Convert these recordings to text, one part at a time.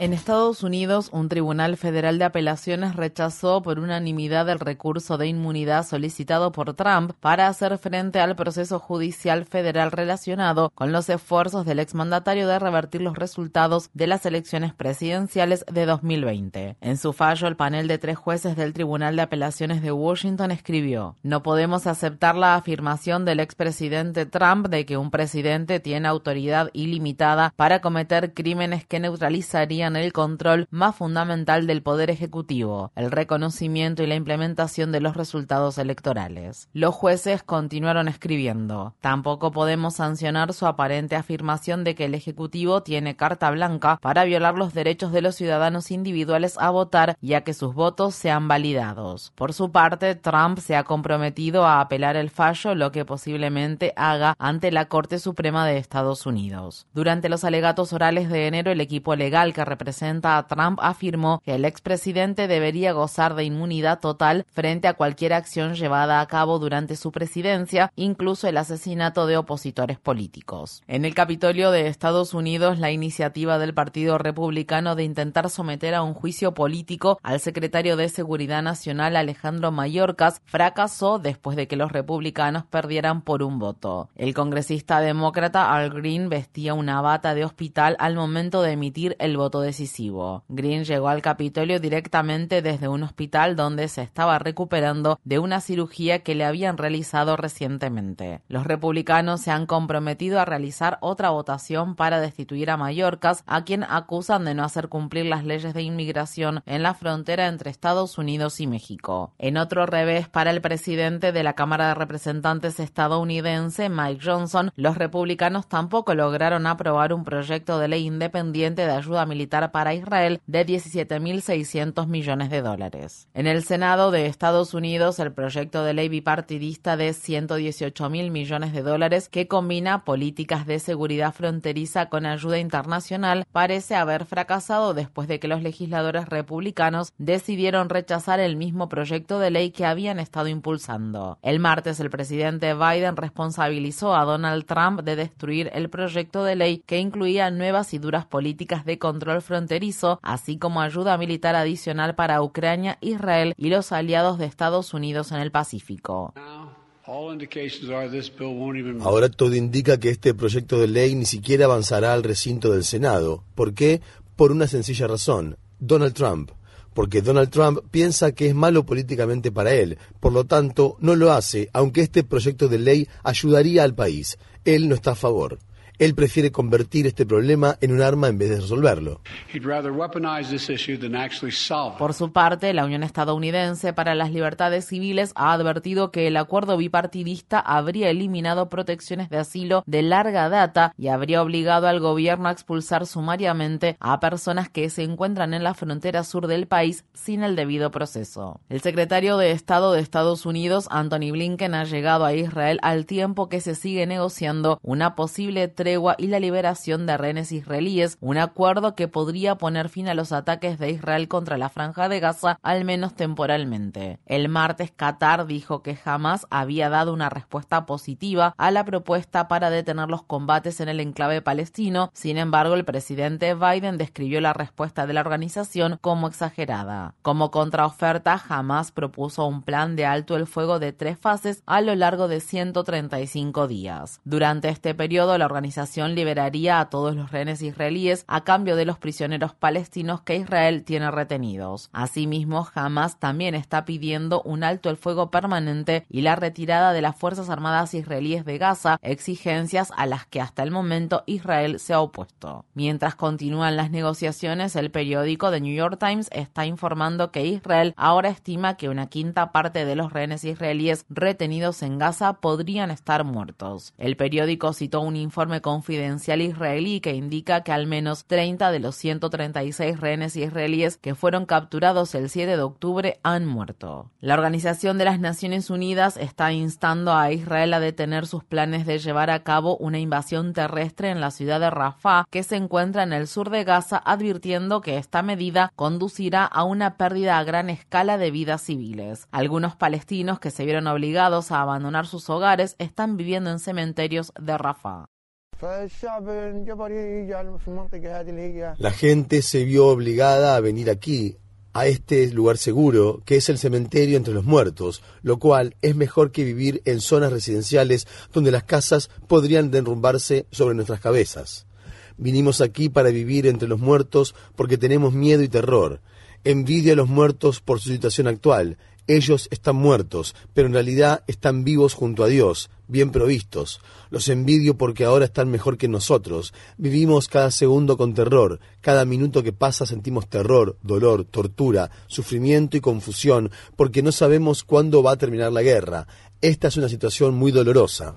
En Estados Unidos, un tribunal federal de apelaciones rechazó por unanimidad el recurso de inmunidad solicitado por Trump para hacer frente al proceso judicial federal relacionado con los esfuerzos del exmandatario de revertir los resultados de las elecciones presidenciales de 2020. En su fallo, el panel de tres jueces del Tribunal de Apelaciones de Washington escribió: No podemos aceptar la afirmación del expresidente Trump de que un presidente tiene autoridad ilimitada para cometer crímenes que neutralizarían el control más fundamental del Poder Ejecutivo, el reconocimiento y la implementación de los resultados electorales. Los jueces continuaron escribiendo, tampoco podemos sancionar su aparente afirmación de que el Ejecutivo tiene carta blanca para violar los derechos de los ciudadanos individuales a votar y a que sus votos sean validados. Por su parte, Trump se ha comprometido a apelar el fallo, lo que posiblemente haga ante la Corte Suprema de Estados Unidos. Durante los alegatos orales de enero, el equipo legal que representa a Trump afirmó que el expresidente debería gozar de inmunidad total frente a cualquier acción llevada a cabo durante su presidencia, incluso el asesinato de opositores políticos. En el Capitolio de Estados Unidos, la iniciativa del Partido Republicano de intentar someter a un juicio político al secretario de Seguridad Nacional Alejandro Mayorkas fracasó después de que los republicanos perdieran por un voto. El congresista demócrata Al Green vestía una bata de hospital al momento de emitir el voto decisivo. Green llegó al Capitolio directamente desde un hospital donde se estaba recuperando de una cirugía que le habían realizado recientemente. Los republicanos se han comprometido a realizar otra votación para destituir a Mallorcas, a quien acusan de no hacer cumplir las leyes de inmigración en la frontera entre Estados Unidos y México. En otro revés, para el presidente de la Cámara de Representantes estadounidense, Mike Johnson, los republicanos tampoco lograron aprobar un proyecto de ley independiente de ayuda militar para Israel de 17.600 millones de dólares. En el Senado de Estados Unidos, el proyecto de ley bipartidista de 118.000 millones de dólares que combina políticas de seguridad fronteriza con ayuda internacional parece haber fracasado después de que los legisladores republicanos decidieron rechazar el mismo proyecto de ley que habían estado impulsando. El martes, el presidente Biden responsabilizó a Donald Trump de destruir el proyecto de ley que incluía nuevas y duras políticas de control fronterizo, así como ayuda militar adicional para Ucrania, Israel y los aliados de Estados Unidos en el Pacífico. Ahora todo indica que este proyecto de ley ni siquiera avanzará al recinto del Senado. ¿Por qué? Por una sencilla razón. Donald Trump. Porque Donald Trump piensa que es malo políticamente para él. Por lo tanto, no lo hace, aunque este proyecto de ley ayudaría al país. Él no está a favor. Él prefiere convertir este problema en un arma en vez de resolverlo. Por su parte, la Unión Estadounidense para las Libertades Civiles ha advertido que el acuerdo bipartidista habría eliminado protecciones de asilo de larga data y habría obligado al gobierno a expulsar sumariamente a personas que se encuentran en la frontera sur del país sin el debido proceso. El secretario de Estado de Estados Unidos, Anthony Blinken, ha llegado a Israel al tiempo que se sigue negociando una posible y la liberación de rehenes israelíes, un acuerdo que podría poner fin a los ataques de Israel contra la franja de Gaza, al menos temporalmente. El martes, Qatar dijo que jamás había dado una respuesta positiva a la propuesta para detener los combates en el enclave palestino. Sin embargo, el presidente Biden describió la respuesta de la organización como exagerada. Como contraoferta, jamás propuso un plan de alto el fuego de tres fases a lo largo de 135 días. Durante este periodo, la organización organización liberaría a todos los rehenes israelíes a cambio de los prisioneros palestinos que Israel tiene retenidos. Asimismo, Hamas también está pidiendo un alto el fuego permanente y la retirada de las Fuerzas Armadas israelíes de Gaza, exigencias a las que hasta el momento Israel se ha opuesto. Mientras continúan las negociaciones, el periódico The New York Times está informando que Israel ahora estima que una quinta parte de los rehenes israelíes retenidos en Gaza podrían estar muertos. El periódico citó un informe confidencial israelí que indica que al menos 30 de los 136 rehenes israelíes que fueron capturados el 7 de octubre han muerto. La Organización de las Naciones Unidas está instando a Israel a detener sus planes de llevar a cabo una invasión terrestre en la ciudad de Rafah, que se encuentra en el sur de Gaza, advirtiendo que esta medida conducirá a una pérdida a gran escala de vidas civiles. Algunos palestinos que se vieron obligados a abandonar sus hogares están viviendo en cementerios de Rafah. La gente se vio obligada a venir aquí, a este lugar seguro, que es el cementerio entre los muertos, lo cual es mejor que vivir en zonas residenciales donde las casas podrían derrumbarse sobre nuestras cabezas. Vinimos aquí para vivir entre los muertos porque tenemos miedo y terror. Envidia a los muertos por su situación actual. Ellos están muertos, pero en realidad están vivos junto a Dios, bien provistos. Los envidio porque ahora están mejor que nosotros. Vivimos cada segundo con terror. Cada minuto que pasa sentimos terror, dolor, tortura, sufrimiento y confusión, porque no sabemos cuándo va a terminar la guerra. Esta es una situación muy dolorosa.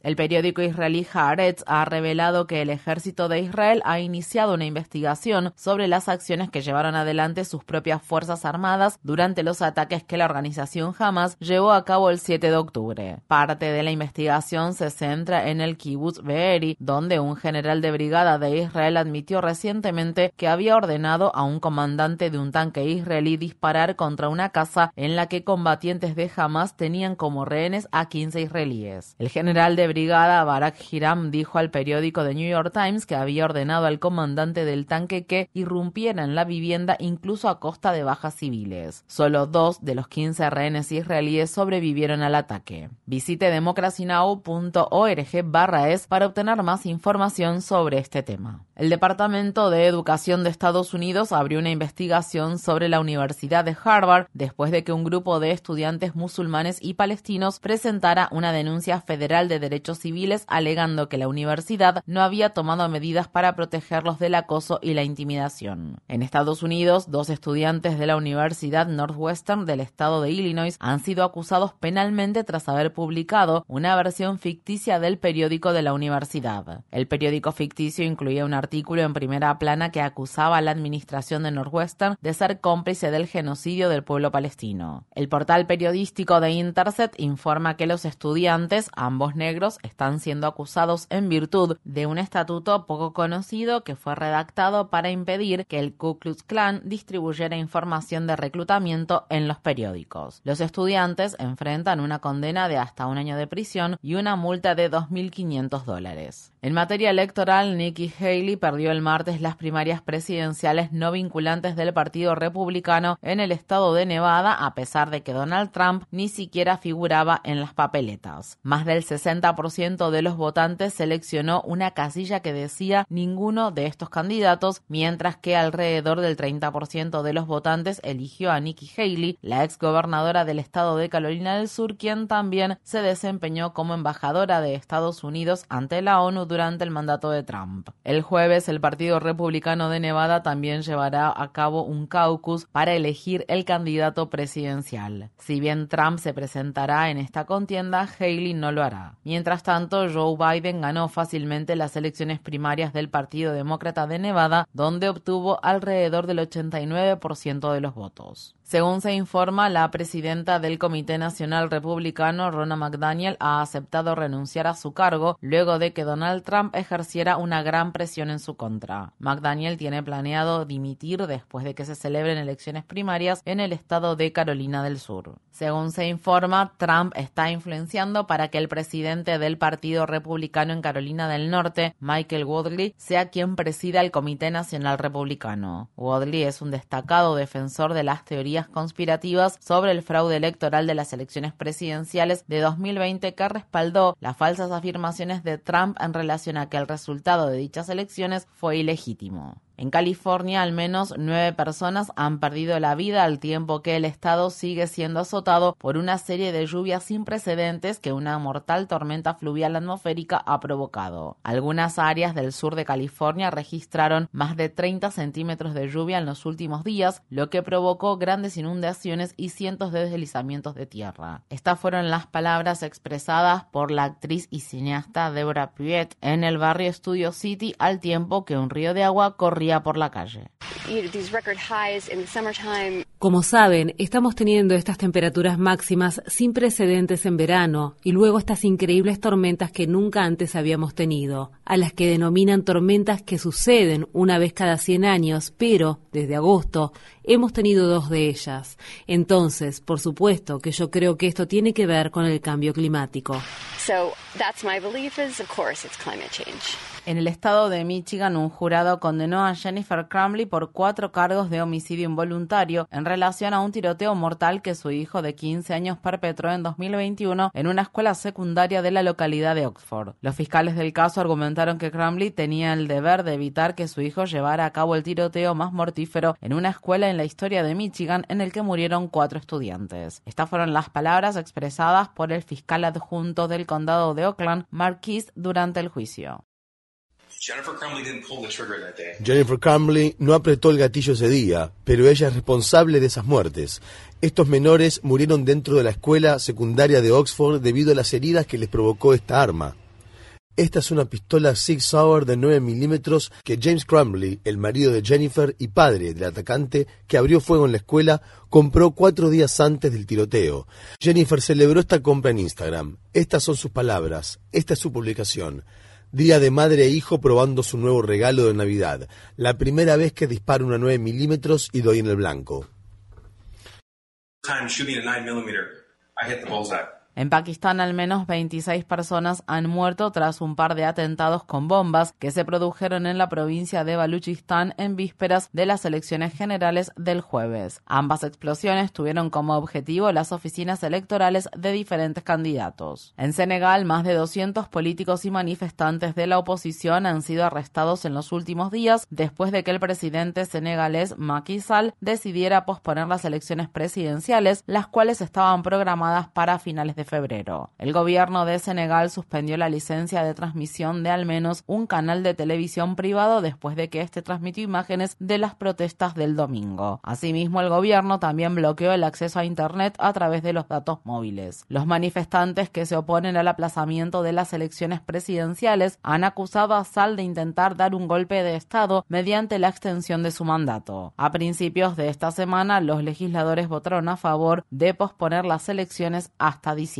El periódico israelí Haaretz ha revelado que el ejército de Israel ha iniciado una investigación sobre las acciones que llevaron adelante sus propias fuerzas armadas durante los ataques que la organización Hamas llevó a cabo el 7 de octubre. Parte de la investigación se centra en el kibbutz Be'eri, donde un general de brigada de Israel admitió recientemente que había ordenado a un comandante de un tanque israelí disparar contra una casa en la que combatientes de Hamas tenían como rehenes a 15 israelíes. El general de brigada Barak Hiram dijo al periódico The New York Times que había ordenado al comandante del tanque que irrumpiera en la vivienda incluso a costa de bajas civiles. Solo dos de los 15 rehenes israelíes sobrevivieron al ataque. Visite democracynow.org barra es para obtener más información sobre este tema. El Departamento de Educación de Estados Unidos abrió una investigación sobre la Universidad de Harvard después de que un grupo de estudiantes musulmanes y palestinos presentara una denuncia federal de derechos civiles alegando que la universidad no había tomado medidas para protegerlos del acoso y la intimidación. En Estados Unidos, dos estudiantes de la Universidad Northwestern del estado de Illinois han sido acusados penalmente tras haber publicado una versión ficticia del periódico de la universidad. El periódico ficticio incluía un artículo en primera plana que acusaba a la administración de Northwestern de ser cómplice del genocidio del pueblo palestino. El portal periodístico de Intercept informa que los estudiantes, ambos negros, están siendo acusados en virtud de un estatuto poco conocido que fue redactado para impedir que el Ku Klux Klan distribuyera información de reclutamiento en los periódicos. Los estudiantes enfrentan una condena de hasta un año de prisión y una multa de 2.500 dólares. En materia electoral, Nikki Haley perdió el martes las primarias presidenciales no vinculantes del Partido Republicano en el estado de Nevada, a pesar de que Donald Trump ni siquiera figuraba en las papeletas. Más del 60% de los votantes seleccionó una casilla que decía ninguno de estos candidatos, mientras que alrededor del 30% de los votantes eligió a Nikki Haley, la ex gobernadora del estado de Carolina del Sur, quien también se desempeñó como embajadora de Estados Unidos ante la ONU durante el mandato de Trump. El jueves, el Partido Republicano de Nevada también llevará a cabo un caucus para elegir el candidato presidencial. Si bien Trump se presentará en esta contienda, Haley no lo hará. Mientras Mientras tanto, Joe Biden ganó fácilmente las elecciones primarias del Partido Demócrata de Nevada, donde obtuvo alrededor del 89% de los votos. Según se informa, la presidenta del Comité Nacional Republicano, Ronna McDaniel, ha aceptado renunciar a su cargo luego de que Donald Trump ejerciera una gran presión en su contra. McDaniel tiene planeado dimitir después de que se celebren elecciones primarias en el estado de Carolina del Sur. Según se informa, Trump está influenciando para que el presidente del Partido Republicano en Carolina del Norte, Michael Wadley, sea quien presida el Comité Nacional Republicano. Wadley es un destacado defensor de las teorías conspirativas sobre el fraude electoral de las elecciones presidenciales de 2020 que respaldó las falsas afirmaciones de Trump en relación a que el resultado de dichas elecciones fue ilegítimo. En California, al menos nueve personas han perdido la vida al tiempo que el estado sigue siendo azotado por una serie de lluvias sin precedentes que una mortal tormenta fluvial atmosférica ha provocado. Algunas áreas del sur de California registraron más de 30 centímetros de lluvia en los últimos días, lo que provocó grandes inundaciones y cientos de deslizamientos de tierra. Estas fueron las palabras expresadas por la actriz y cineasta Deborah Pruitt en el barrio Studio City al tiempo que un río de agua corría por la calle. Como saben, estamos teniendo estas temperaturas máximas sin precedentes en verano y luego estas increíbles tormentas que nunca antes habíamos tenido, a las que denominan tormentas que suceden una vez cada 100 años, pero desde agosto hemos tenido dos de ellas. Entonces, por supuesto que yo creo que esto tiene que ver con el cambio climático. En el estado de Michigan, un jurado condenó a Jennifer Crumley por cuatro cargos de homicidio involuntario en relación a un tiroteo mortal que su hijo de 15 años perpetró en 2021 en una escuela secundaria de la localidad de Oxford. Los fiscales del caso argumentaron que Crumley tenía el deber de evitar que su hijo llevara a cabo el tiroteo más mortífero en una escuela en la historia de Michigan en el que murieron cuatro estudiantes. Estas fueron las palabras expresadas por el fiscal adjunto del condado de Oakland, Mark Keys, durante el juicio. Jennifer Crumley no apretó el gatillo ese día, pero ella es responsable de esas muertes. Estos menores murieron dentro de la escuela secundaria de Oxford debido a las heridas que les provocó esta arma. Esta es una pistola Sig Sauer de 9 milímetros que James Crumley, el marido de Jennifer y padre del atacante que abrió fuego en la escuela, compró cuatro días antes del tiroteo. Jennifer celebró esta compra en Instagram. Estas son sus palabras. Esta es su publicación. Día de madre e hijo probando su nuevo regalo de Navidad. La primera vez que disparo una 9 milímetros y doy en el blanco. En Pakistán, al menos 26 personas han muerto tras un par de atentados con bombas que se produjeron en la provincia de Baluchistán en vísperas de las elecciones generales del jueves. Ambas explosiones tuvieron como objetivo las oficinas electorales de diferentes candidatos. En Senegal, más de 200 políticos y manifestantes de la oposición han sido arrestados en los últimos días después de que el presidente senegalés Macky Sall decidiera posponer las elecciones presidenciales, las cuales estaban programadas para finales de El gobierno de Senegal suspendió la licencia de transmisión de al menos un canal de televisión privado después de que este transmitió imágenes de las protestas del domingo. Asimismo, el gobierno también bloqueó el acceso a Internet a través de los datos móviles. Los manifestantes que se oponen al aplazamiento de las elecciones presidenciales han acusado a Sal de intentar dar un golpe de Estado mediante la extensión de su mandato. A principios de esta semana, los legisladores votaron a favor de posponer las elecciones hasta diciembre.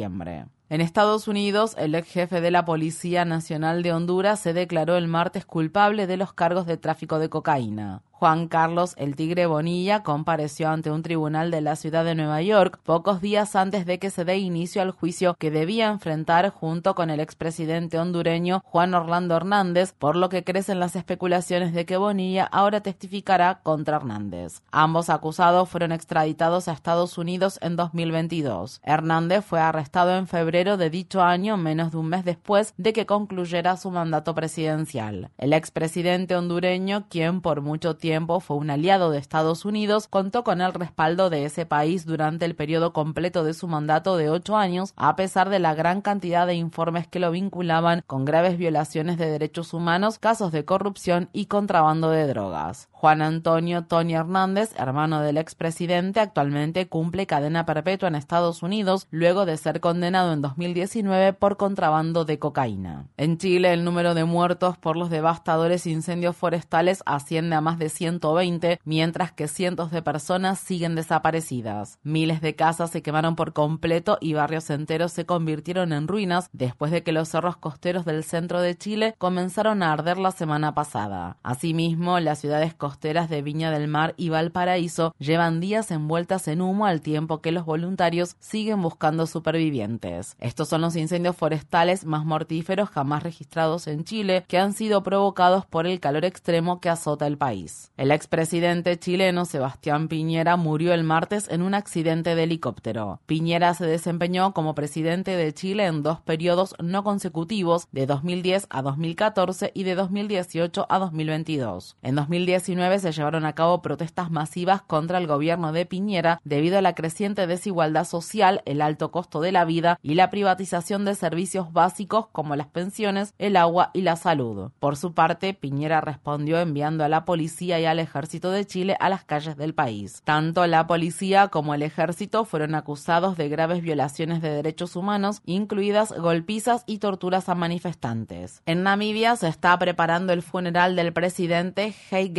En Estados Unidos, el ex jefe de la Policía Nacional de Honduras se declaró el martes culpable de los cargos de tráfico de cocaína. Juan Carlos El Tigre Bonilla compareció ante un tribunal de la ciudad de Nueva York pocos días antes de que se dé inicio al juicio que debía enfrentar junto con el expresidente hondureño Juan Orlando Hernández, por lo que crecen las especulaciones de que Bonilla ahora testificará contra Hernández. Ambos acusados fueron extraditados a Estados Unidos en 2022. Hernández fue arrestado en febrero de dicho año, menos de un mes después de que concluyera su mandato presidencial. El expresidente hondureño, quien por mucho tiempo fue un aliado de Estados Unidos, contó con el respaldo de ese país durante el periodo completo de su mandato de ocho años, a pesar de la gran cantidad de informes que lo vinculaban con graves violaciones de derechos humanos, casos de corrupción y contrabando de drogas. Juan Antonio Tony Hernández, hermano del expresidente, actualmente cumple cadena perpetua en Estados Unidos luego de ser condenado en 2019 por contrabando de cocaína. En Chile, el número de muertos por los devastadores incendios forestales asciende a más de 120, mientras que cientos de personas siguen desaparecidas. Miles de casas se quemaron por completo y barrios enteros se convirtieron en ruinas después de que los cerros costeros del centro de Chile comenzaron a arder la semana pasada. Asimismo, las ciudades costeras de Viña del Mar y Valparaíso llevan días envueltas en humo al tiempo que los voluntarios siguen buscando supervivientes. Estos son los incendios forestales más mortíferos jamás registrados en Chile, que han sido provocados por el calor extremo que azota el país. El expresidente chileno Sebastián Piñera murió el martes en un accidente de helicóptero. Piñera se desempeñó como presidente de Chile en dos periodos no consecutivos de 2010 a 2014 y de 2018 a 2022. En 2019 se llevaron a cabo protestas masivas contra el gobierno de Piñera debido a la creciente desigualdad social, el alto costo de la vida y la privatización de servicios básicos como las pensiones, el agua y la salud. Por su parte, Piñera respondió enviando a la policía y al ejército de Chile a las calles del país. Tanto la policía como el ejército fueron acusados de graves violaciones de derechos humanos, incluidas golpizas y torturas a manifestantes. En Namibia se está preparando el funeral del presidente Hage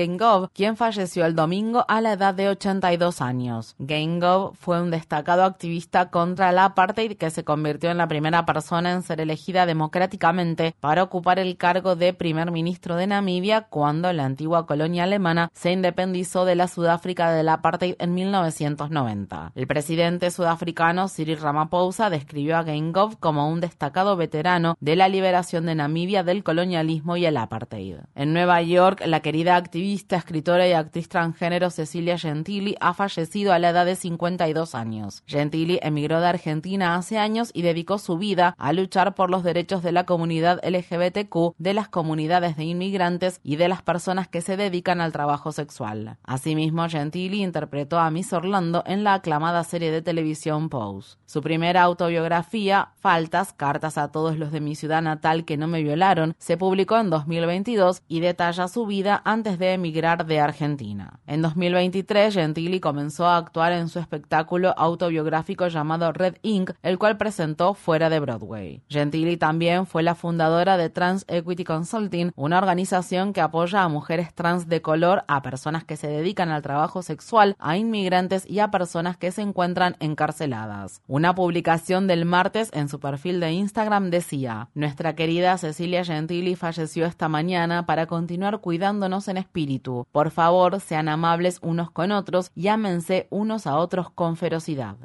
quien falleció el domingo a la edad de 82 años. Geingob fue un destacado activista contra la apartheid que se convirtió en la primera persona en ser elegida democráticamente para ocupar el cargo de primer ministro de Namibia cuando la antigua colonia alemana se independizó de la Sudáfrica del apartheid en 1990. El presidente sudafricano Cyril Ramaphosa describió a Geingob como un destacado veterano de la liberación de Namibia del colonialismo y el apartheid. En Nueva York, la querida activista, escritora y actriz transgénero Cecilia Gentili ha fallecido a la edad de 52 años. Gentili emigró de Argentina hace años y dedicó su vida a luchar por los derechos de la comunidad LGBTQ, de las comunidades de inmigrantes y de las personas que se dedican al trabajo sexual. Asimismo, Gentili interpretó a Miss Orlando en la aclamada serie de televisión Pose. Su primera autobiografía, Faltas, Cartas a todos los de mi ciudad natal que no me violaron, se publicó en 2022 y detalla su vida antes de emigrar de Argentina. En 2023, Gentili comenzó a actuar en su espectáculo autobiográfico llamado Red Ink, el cual presentó fuera de Broadway. Gentili también fue la fundadora de Trans Equity Consulting, una organización que apoya a mujeres trans de color, a personas que se dedican al trabajo sexual, a inmigrantes y a personas que se encuentran encarceladas. Una publicación del martes en su perfil de Instagram decía, Nuestra querida Cecilia Gentili falleció esta mañana para continuar cuidándonos en espíritu. Por favor, sean amables unos con otros y ámense unos a otros con ferocidad.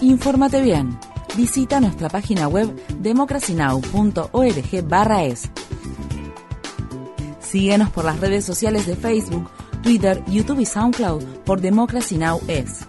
Infórmate bien. Visita nuestra página web democracynow.org/es. Síguenos por las redes sociales de Facebook, Twitter, YouTube y SoundCloud por Democracy Now! es.